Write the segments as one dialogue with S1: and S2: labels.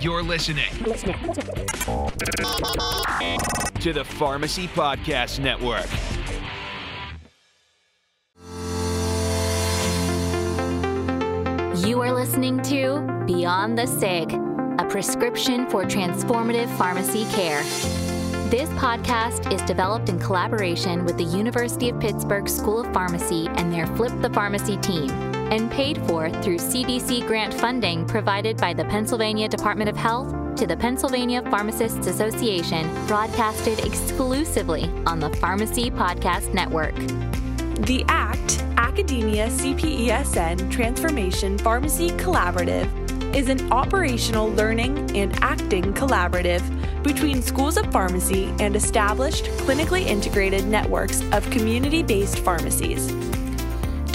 S1: You're listening to the Pharmacy Podcast Network.
S2: You are listening to Beyond the SIG, a prescription for transformative pharmacy care. This podcast is developed in collaboration with the University of Pittsburgh School of Pharmacy and their Flip the Pharmacy team, and paid for through CDC grant funding provided by the Pennsylvania Department of Health to the Pennsylvania Pharmacists Association, broadcasted exclusively on the Pharmacy Podcast Network.
S3: The ACT, Academia CPESN Transformation Pharmacy Collaborative, is an operational learning and acting collaborative between schools of pharmacy and established clinically integrated networks of community based pharmacies.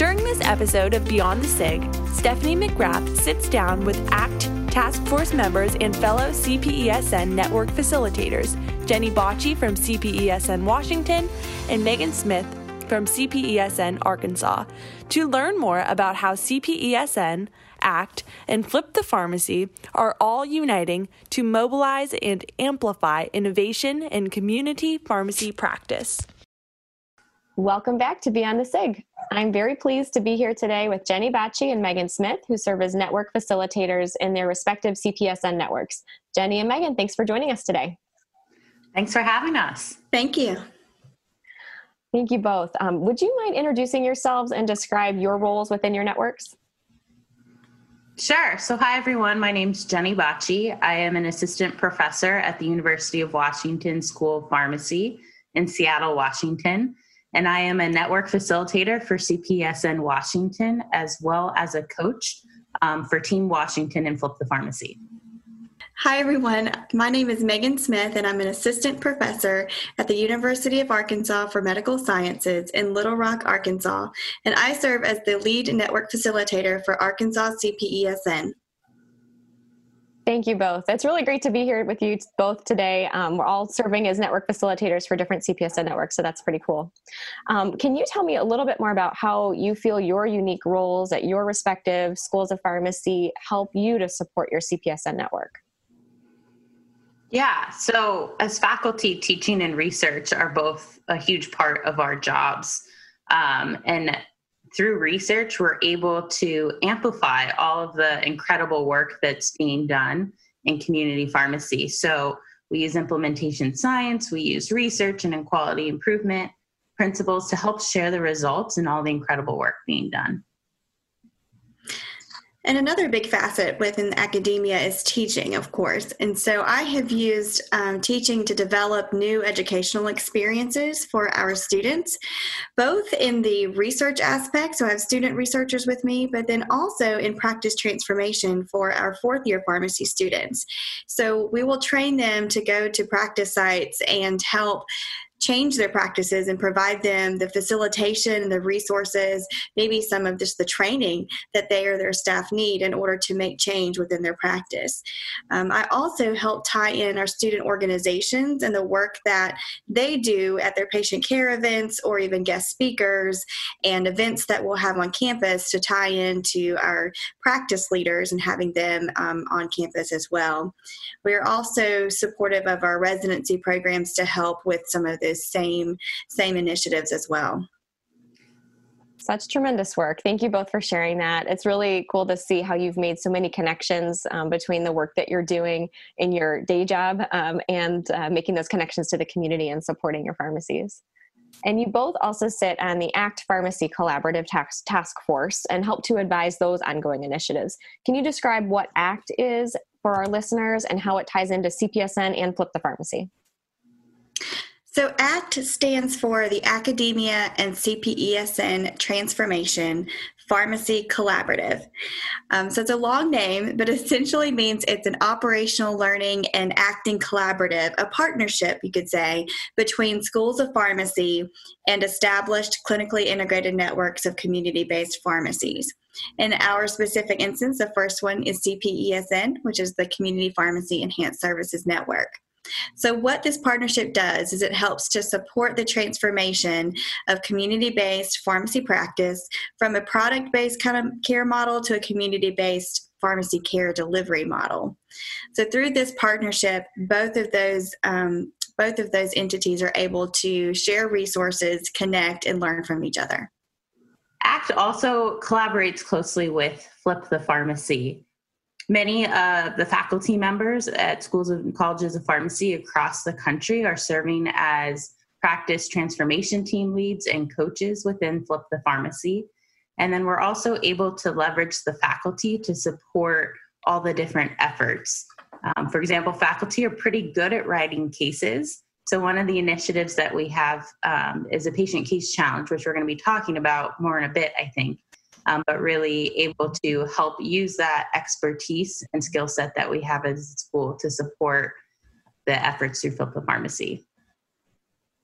S3: During this episode of Beyond the SIG, Stephanie McGrath sits down with ACT task force members and fellow CPESN network facilitators, Jenny Bacci from CPESN Washington and Megan Smith from CPESN Arkansas, to learn more about how CPESN ACT, and Flip the Pharmacy are all uniting to mobilize and amplify innovation in community pharmacy practice.
S4: Welcome back to Beyond the SIG. I'm very pleased to be here today with Jenny Bacci and Megan Smith, who serve as network facilitators in their respective CPESN networks. Jenny and Megan, thanks for joining us today.
S5: Thanks for having us.
S6: Thank you.
S4: Thank you both. Um, would you mind introducing yourselves and describe your roles within your networks?
S5: Sure. So, hi everyone. My name is Jenny Bacci. I am an assistant professor at the University of Washington School of Pharmacy in Seattle, Washington. And I am a network facilitator for CPESN Washington, as well as a coach um, for Team Washington and Flip the Pharmacy.
S6: Hi, everyone. My name is Megan Smith, and I'm an assistant professor at the University of Arkansas for Medical Sciences in Little Rock, Arkansas, and I serve as the lead network facilitator for Arkansas CPESN.
S4: Thank you both. It's really great to be here with you both today. Um, we're all serving as network facilitators for different CPESN networks, so that's pretty cool. Um, can you tell me a little bit more about how you feel your unique roles at your respective schools of pharmacy help you to support your CPESN network?
S5: Yeah, so as faculty, teaching and research are both a huge part of our jobs. Um, and through research, we're able to amplify all of the incredible work that's being done in community pharmacy. So we use implementation science, we use research and in quality improvement principles to help share the results and all the incredible work being done.
S6: And another big facet within academia is teaching, of course. And so I have used um, teaching to develop new educational experiences for our students, both in the research aspect, so I have student researchers with me, but then also in practice transformation for our fourth year pharmacy students. So we will train them to go to practice sites and help change their practices and provide them the facilitation and the resources, maybe some of just the training that they or their staff need in order to make change within their practice. Um, I also help tie in our student organizations and the work that they do at their patient care events or even guest speakers and events that we'll have on campus to tie into our practice leaders and having them um, on campus as well. We're also supportive of our residency programs to help with some of this same same initiatives as well
S4: such tremendous work. Thank you both for sharing that. It's really cool to see how you've made so many connections um, between the work that you're doing in your day job um, and uh, making those connections to the community and supporting your pharmacies. And you both also sit on the ACT Pharmacy Collaborative task, task Force and help to advise those ongoing initiatives. Can you describe what ACT is for our listeners and how it ties into CPESN and Flip the Pharmacy?
S6: So, ACT stands for the Academia and CPESN Transformation Pharmacy Collaborative. Um, so, it's a long name, but essentially means it's an operational learning and acting collaborative, a partnership, you could say, between schools of pharmacy and established clinically integrated networks of community based pharmacies. In our specific instance, the first one is CPESN, which is the Community Pharmacy Enhanced Services Network. So, what this partnership does is it helps to support the transformation of community based pharmacy practice from a product based kind of care model to a community based pharmacy care delivery model. So through this partnership, both of those um, both of those entities are able to share resources, connect, and learn from each other.
S5: ACT also collaborates closely with Flip the Pharmacy. Many of the faculty members at schools and colleges of pharmacy across the country are serving as practice transformation team leads and coaches within Flip the Pharmacy. And then we're also able to leverage the faculty to support all the different efforts. Um, for example, faculty are pretty good at writing cases. So, one of the initiatives that we have um, is a patient case challenge, which we're going to be talking about more in a bit, I think. Um, but really able to help use that expertise and skill set that we have as a school to support the efforts through the Pharmacy.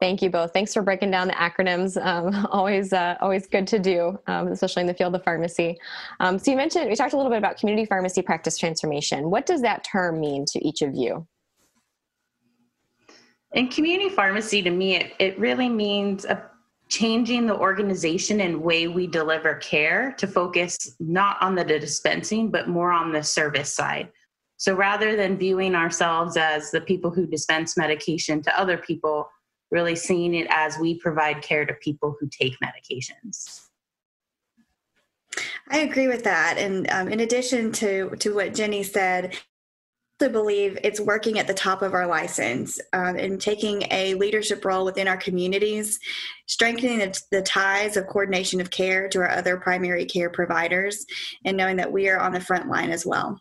S4: Thank you both. Thanks for breaking down the acronyms. Um, always, uh, always good to do, um, especially in the field of pharmacy. Um, so you mentioned we talked a little bit about community pharmacy practice transformation. What does that term mean to each of you?
S5: In community pharmacy, to me, it, it really means a, changing the organization and way we deliver care to focus not on the dispensing, but more on the service side. So rather than viewing ourselves as the people who dispense medication to other people, really seeing it as we provide care to people who take medications.
S6: I agree with that. And um, in addition to, to what Jenny said, Believe it's working at the top of our license um, and taking a leadership role within our communities, strengthening the, the, ties of coordination of care to our other primary care providers, and knowing that we are on the front line as well.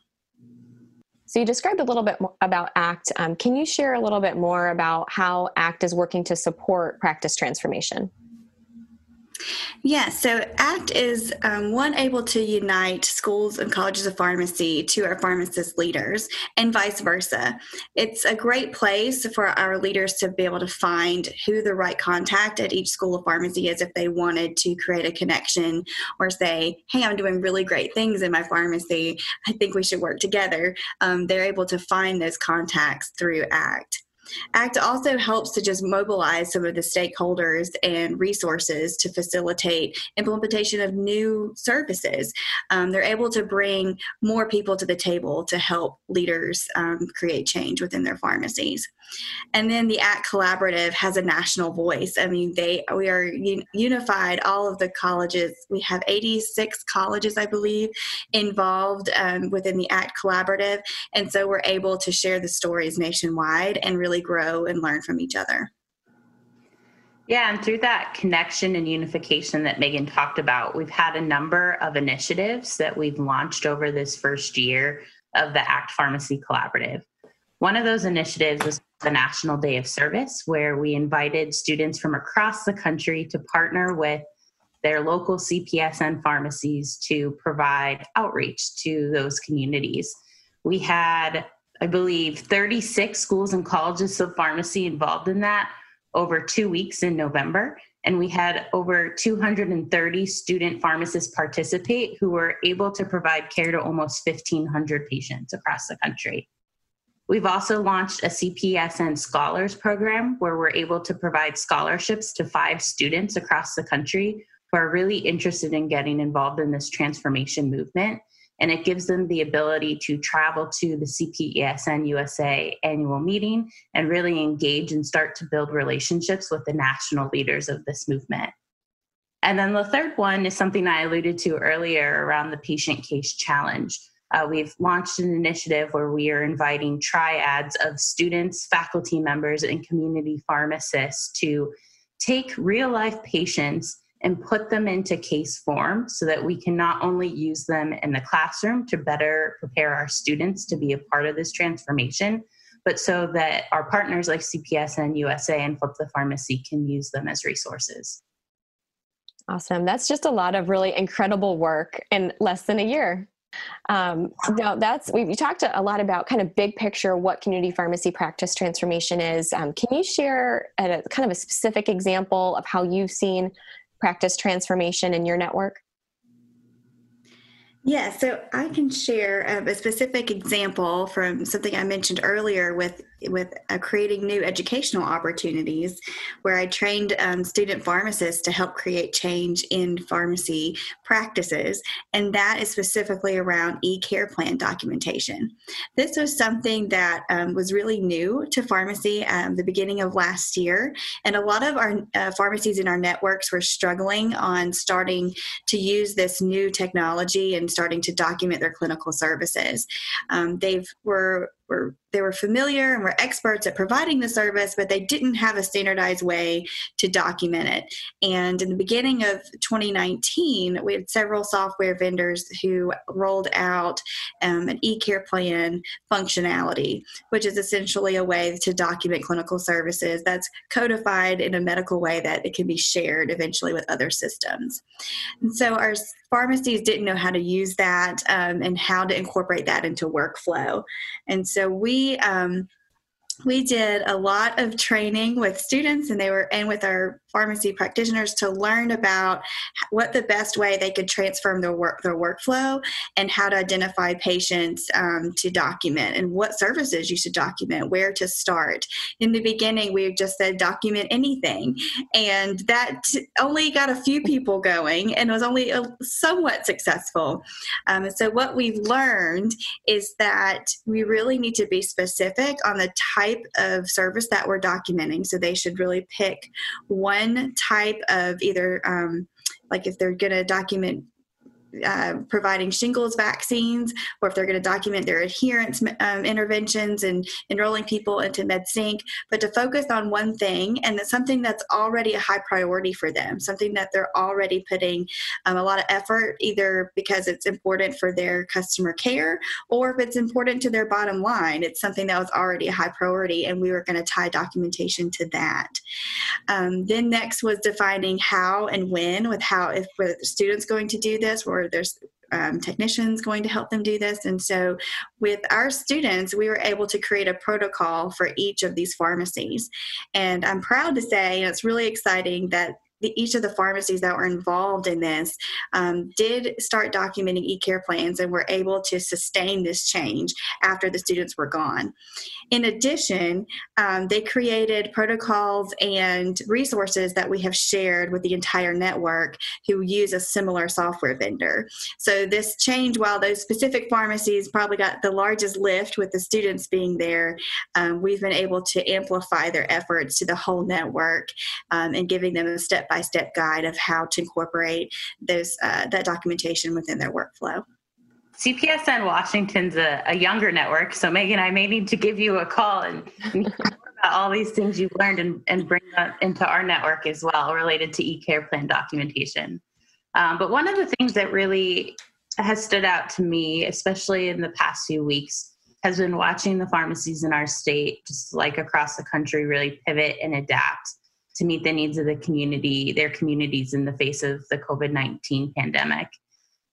S4: So you described a little bit about ACT. Um, can you share a little bit more about how ACT is working to support practice transformation?
S6: Yes, so ACT is um, one able to unite schools and colleges of pharmacy to our pharmacist leaders and vice versa. It's a great place for our leaders to be able to find who the right contact at each school of pharmacy is if they wanted to create a connection or say, hey, I'm doing really great things in my pharmacy. I think we should work together. Um, they're able to find those contacts through ACT. ACT also helps to just mobilize some of the stakeholders and resources to facilitate implementation of new services. Um, they're able to bring more people to the table to help leaders um, create change within their pharmacies. And then the ACT Collaborative has a national voice. I mean, they we are un- unified. All of the colleges. We have 86 colleges, I believe, involved um, within the ACT Collaborative, and so we're able to share the stories nationwide and really grow and learn from each other.
S5: Yeah, and through that connection and unification that Megan talked about, we've had a number of initiatives that we've launched over this first year of the ACT Pharmacy Collaborative. One of those initiatives was the National Day of Service, where we invited students from across the country to partner with their local CPESN pharmacies to provide outreach to those communities. We had, I believe, 36 schools and colleges of pharmacy involved in that over two weeks in November. And we had over 230 student pharmacists participate who were able to provide care to almost 1,500 patients across the country. We've also launched a CPESN Scholars Program where we're able to provide scholarships to five students across the country who are really interested in getting involved in this transformation movement. And it gives them the ability to travel to the CPESN USA annual meeting and really engage and start to build relationships with the national leaders of this movement. And then the third one is something I alluded to earlier around the patient case challenge. Uh, we've launched an initiative where we are inviting triads of students, faculty members, and community pharmacists to take real life patients and put them into case form so that we can not only use them in the classroom to better prepare our students to be a part of this transformation, but so that our partners like CPESN USA and Flip the Pharmacy can use them as resources.
S4: Awesome. That's just a lot of really incredible work in less than a year. Um, now that's we, we talked a lot about kind of big picture what community pharmacy practice transformation is. Um, can you share a, kind of a specific example of how you've seen practice transformation in your network?
S6: Yeah, so I can share a specific example from something I mentioned earlier with with uh, creating new educational opportunities, where I trained um, student pharmacists to help create change in pharmacy practices, and that is specifically around e-care plan documentation. This was something that um, was really new to pharmacy um, the beginning of last year, and a lot of our uh, pharmacies in our networks were struggling on starting to use this new technology and starting to document their clinical services. Um, they've were were they were familiar and were experts at providing the service, but they didn't have a standardized way to document it. And in the beginning of 2019, we had several software vendors who rolled out um, an e-care plan functionality, which is essentially a way to document clinical services that's codified in a medical way that it can be shared eventually with other systems. And so our pharmacies didn't know how to use that um, and how to incorporate that into workflow. And so we um, we did a lot of training with students and they were and with our pharmacy practitioners to learn about what the best way they could transform their work their workflow and how to identify patients um, to document and what services you should document where to start. In the beginning we just said document anything and that only got a few people going and was only somewhat successful. Um, so what we've learned is that we really need to be specific on the type of service that we're documenting. So they should really pick one one type of either um, like if they're going to document uh, providing shingles vaccines, or if they're going to document their adherence um, interventions and enrolling people into MedSync, but to focus on one thing and that's something that's already a high priority for them, something that they're already putting um, a lot of effort, either because it's important for their customer care or if it's important to their bottom line. It's something that was already a high priority, and we were going to tie documentation to that. Um, then next was defining how and when, with how if the students going to do this, or there's um, technicians going to help them do this. And so, with our students, we were able to create a protocol for each of these pharmacies. And I'm proud to say, and it's really exciting that the, each of the pharmacies that were involved in this um, did start documenting e-care plans and were able to sustain this change after the students were gone. In addition, um, they created protocols and resources that we have shared with the entire network who use a similar software vendor. So this change, while those specific pharmacies probably got the largest lift with the students being there, um, we've been able to amplify their efforts to the whole network um, and giving them a step by step guide of how to incorporate those uh, that documentation within their workflow.
S5: CPESN Washington's a, a, younger network, so Megan, I may need to give you a call and about all these things you've learned and, and, bring that into our network as well, related to e-care plan documentation. Um, but one of the things that really has stood out to me, especially in the past few weeks, has been watching the pharmacies in our state, just like across the country, really pivot and adapt to meet the needs of the community, their communities in the face of the COVID 19 pandemic.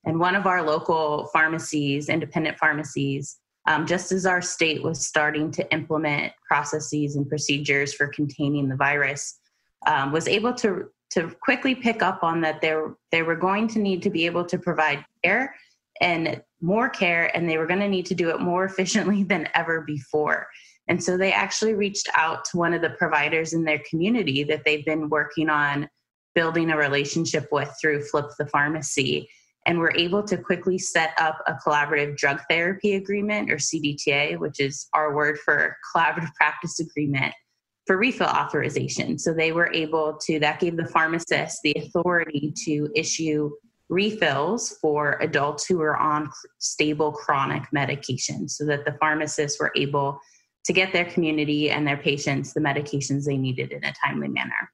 S5: And one of our local pharmacies, independent pharmacies, um, just as our state was starting to implement processes and procedures for containing the virus, um, was able to to quickly pick up on that they they were going to need to be able to provide care and more care, and they were going to need to do it more efficiently than ever before. And so they actually reached out to one of the providers in their community that they've been working on building a relationship with through Flip the Pharmacy. And were able to quickly set up a collaborative drug therapy agreement or CDTA, which is our word for collaborative practice agreement for refill authorization. So they were able to, that gave the pharmacist the authority to issue refills for adults who are on stable chronic medication so that the pharmacists were able to get their community and their patients the medications they needed in a timely manner.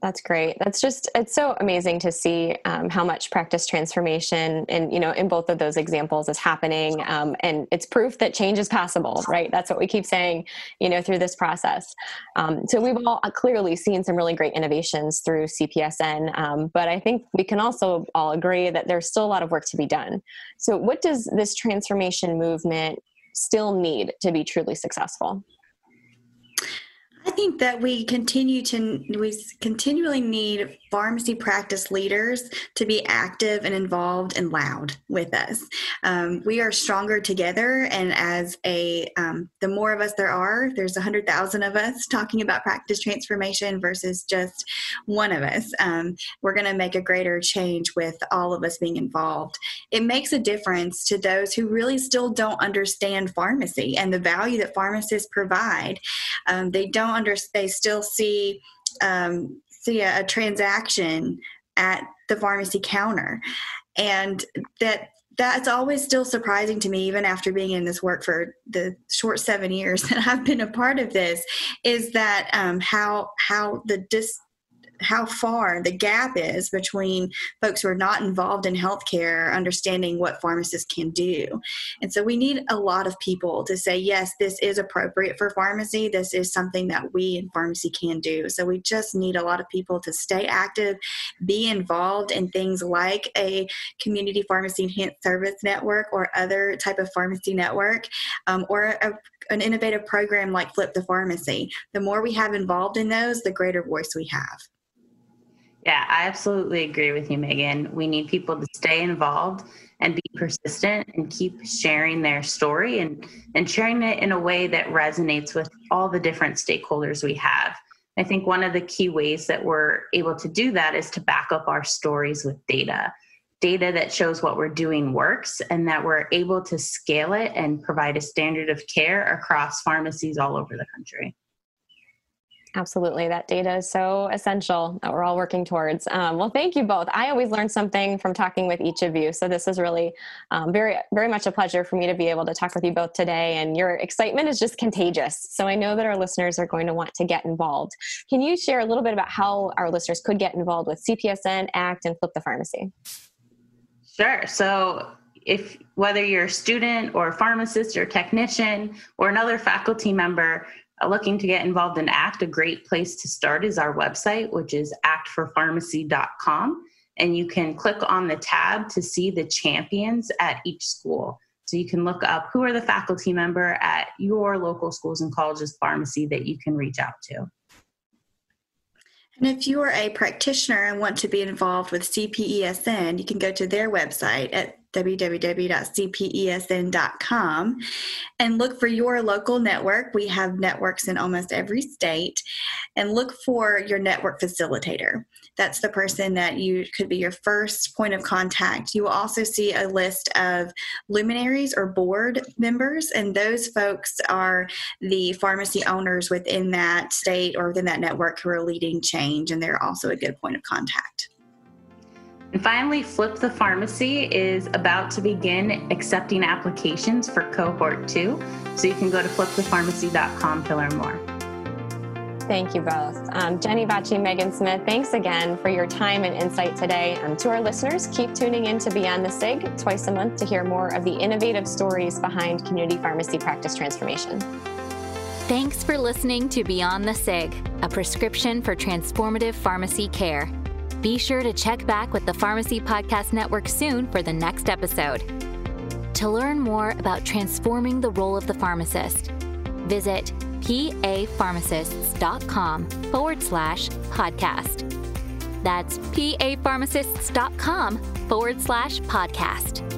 S4: That's great. That's just it's so amazing to see um, how much practice transformation and you know in both of those examples is happening, um, and it's proof that change is possible. Right. That's what we keep saying, you know, through this process. Um, so we've all clearly seen some really great innovations through CPESN, um, but I think we can also all agree that there's still a lot of work to be done. So what does this transformation movement still need to be truly successful?
S6: I think that we continue to we continually need pharmacy practice leaders to be active and involved and loud with us. Um, we are stronger together, and as a um, the more of us there are, there's a hundred thousand of us talking about practice transformation versus just one of us. Um, we're going to make a greater change with all of us being involved. It makes a difference to those who really still don't understand pharmacy and the value that pharmacists provide. Um, they don't under they still see um, see a, a transaction at the pharmacy counter, and that that's always still surprising to me even after being in this work for the short seven years that i've been a part of this is that um, how how the dis how far the gap is between folks who are not involved in healthcare understanding what pharmacists can do. And so we need a lot of people to say, yes, this is appropriate for pharmacy. This is something that we in pharmacy can do. So we just need a lot of people to stay active, be involved in things like a community pharmacy enhanced service network or other type of pharmacy network um, or a, an innovative program like Flip the Pharmacy. The more we have involved in those, the greater voice we have.
S5: Yeah, I absolutely agree with you, Megan. We need people to stay involved and be persistent and keep sharing their story and, and sharing it in a way that resonates with all the different stakeholders we have. I think one of the key ways that we're able to do that is to back up our stories with data. Data that shows what we're doing works and that we're able to scale it and provide a standard of care across pharmacies all over the country.
S4: Absolutely. That data is so essential that we're all working towards. Um, well, thank you both. I always learn something from talking with each of you. So this is really um, very, very much a pleasure for me to be able to talk with you both today. And your excitement is just contagious. So I know that our listeners are going to want to get involved. Can you share a little bit about how our listeners could get involved with CPESN, ACT, and Flip the Pharmacy?
S5: Sure. So if whether you're a student or a pharmacist or technician or another faculty member, Uh, looking to get involved in ACT, a great place to start is our website, which is actforpharmacy.com. And you can click on the tab to see the champions at each school. So you can look up who are the faculty member at your local schools and colleges pharmacy that you can reach out to.
S6: And if you are a practitioner and want to be involved with CPESN, you can go to their website at www.cpesn.com and look for your local network. We have networks in almost every state. And look for your network facilitator. That's the person that you could be your first point of contact. You will also see a list of luminaries or board members, and those folks are the pharmacy owners within that state or within that network who are leading change, and they're also a good point of contact.
S5: And finally, Flip the Pharmacy is about to begin accepting applications for cohort two. So you can go to flipthepharmacy.com to learn more.
S4: Thank you both. Um, Jenny Bacci, Megan Smith, thanks again for your time and insight today. Um, to our listeners, keep tuning in to Beyond the SIG twice a month to hear more of the innovative stories behind community pharmacy practice transformation.
S2: Thanks for listening to Beyond the SIG, a prescription for transformative pharmacy care. Be sure to check back with the Pharmacy Podcast Network soon for the next episode. To learn more about transforming the role of the pharmacist, visit papharmacists.com forward slash podcast. That's papharmacists.com forward slash podcast.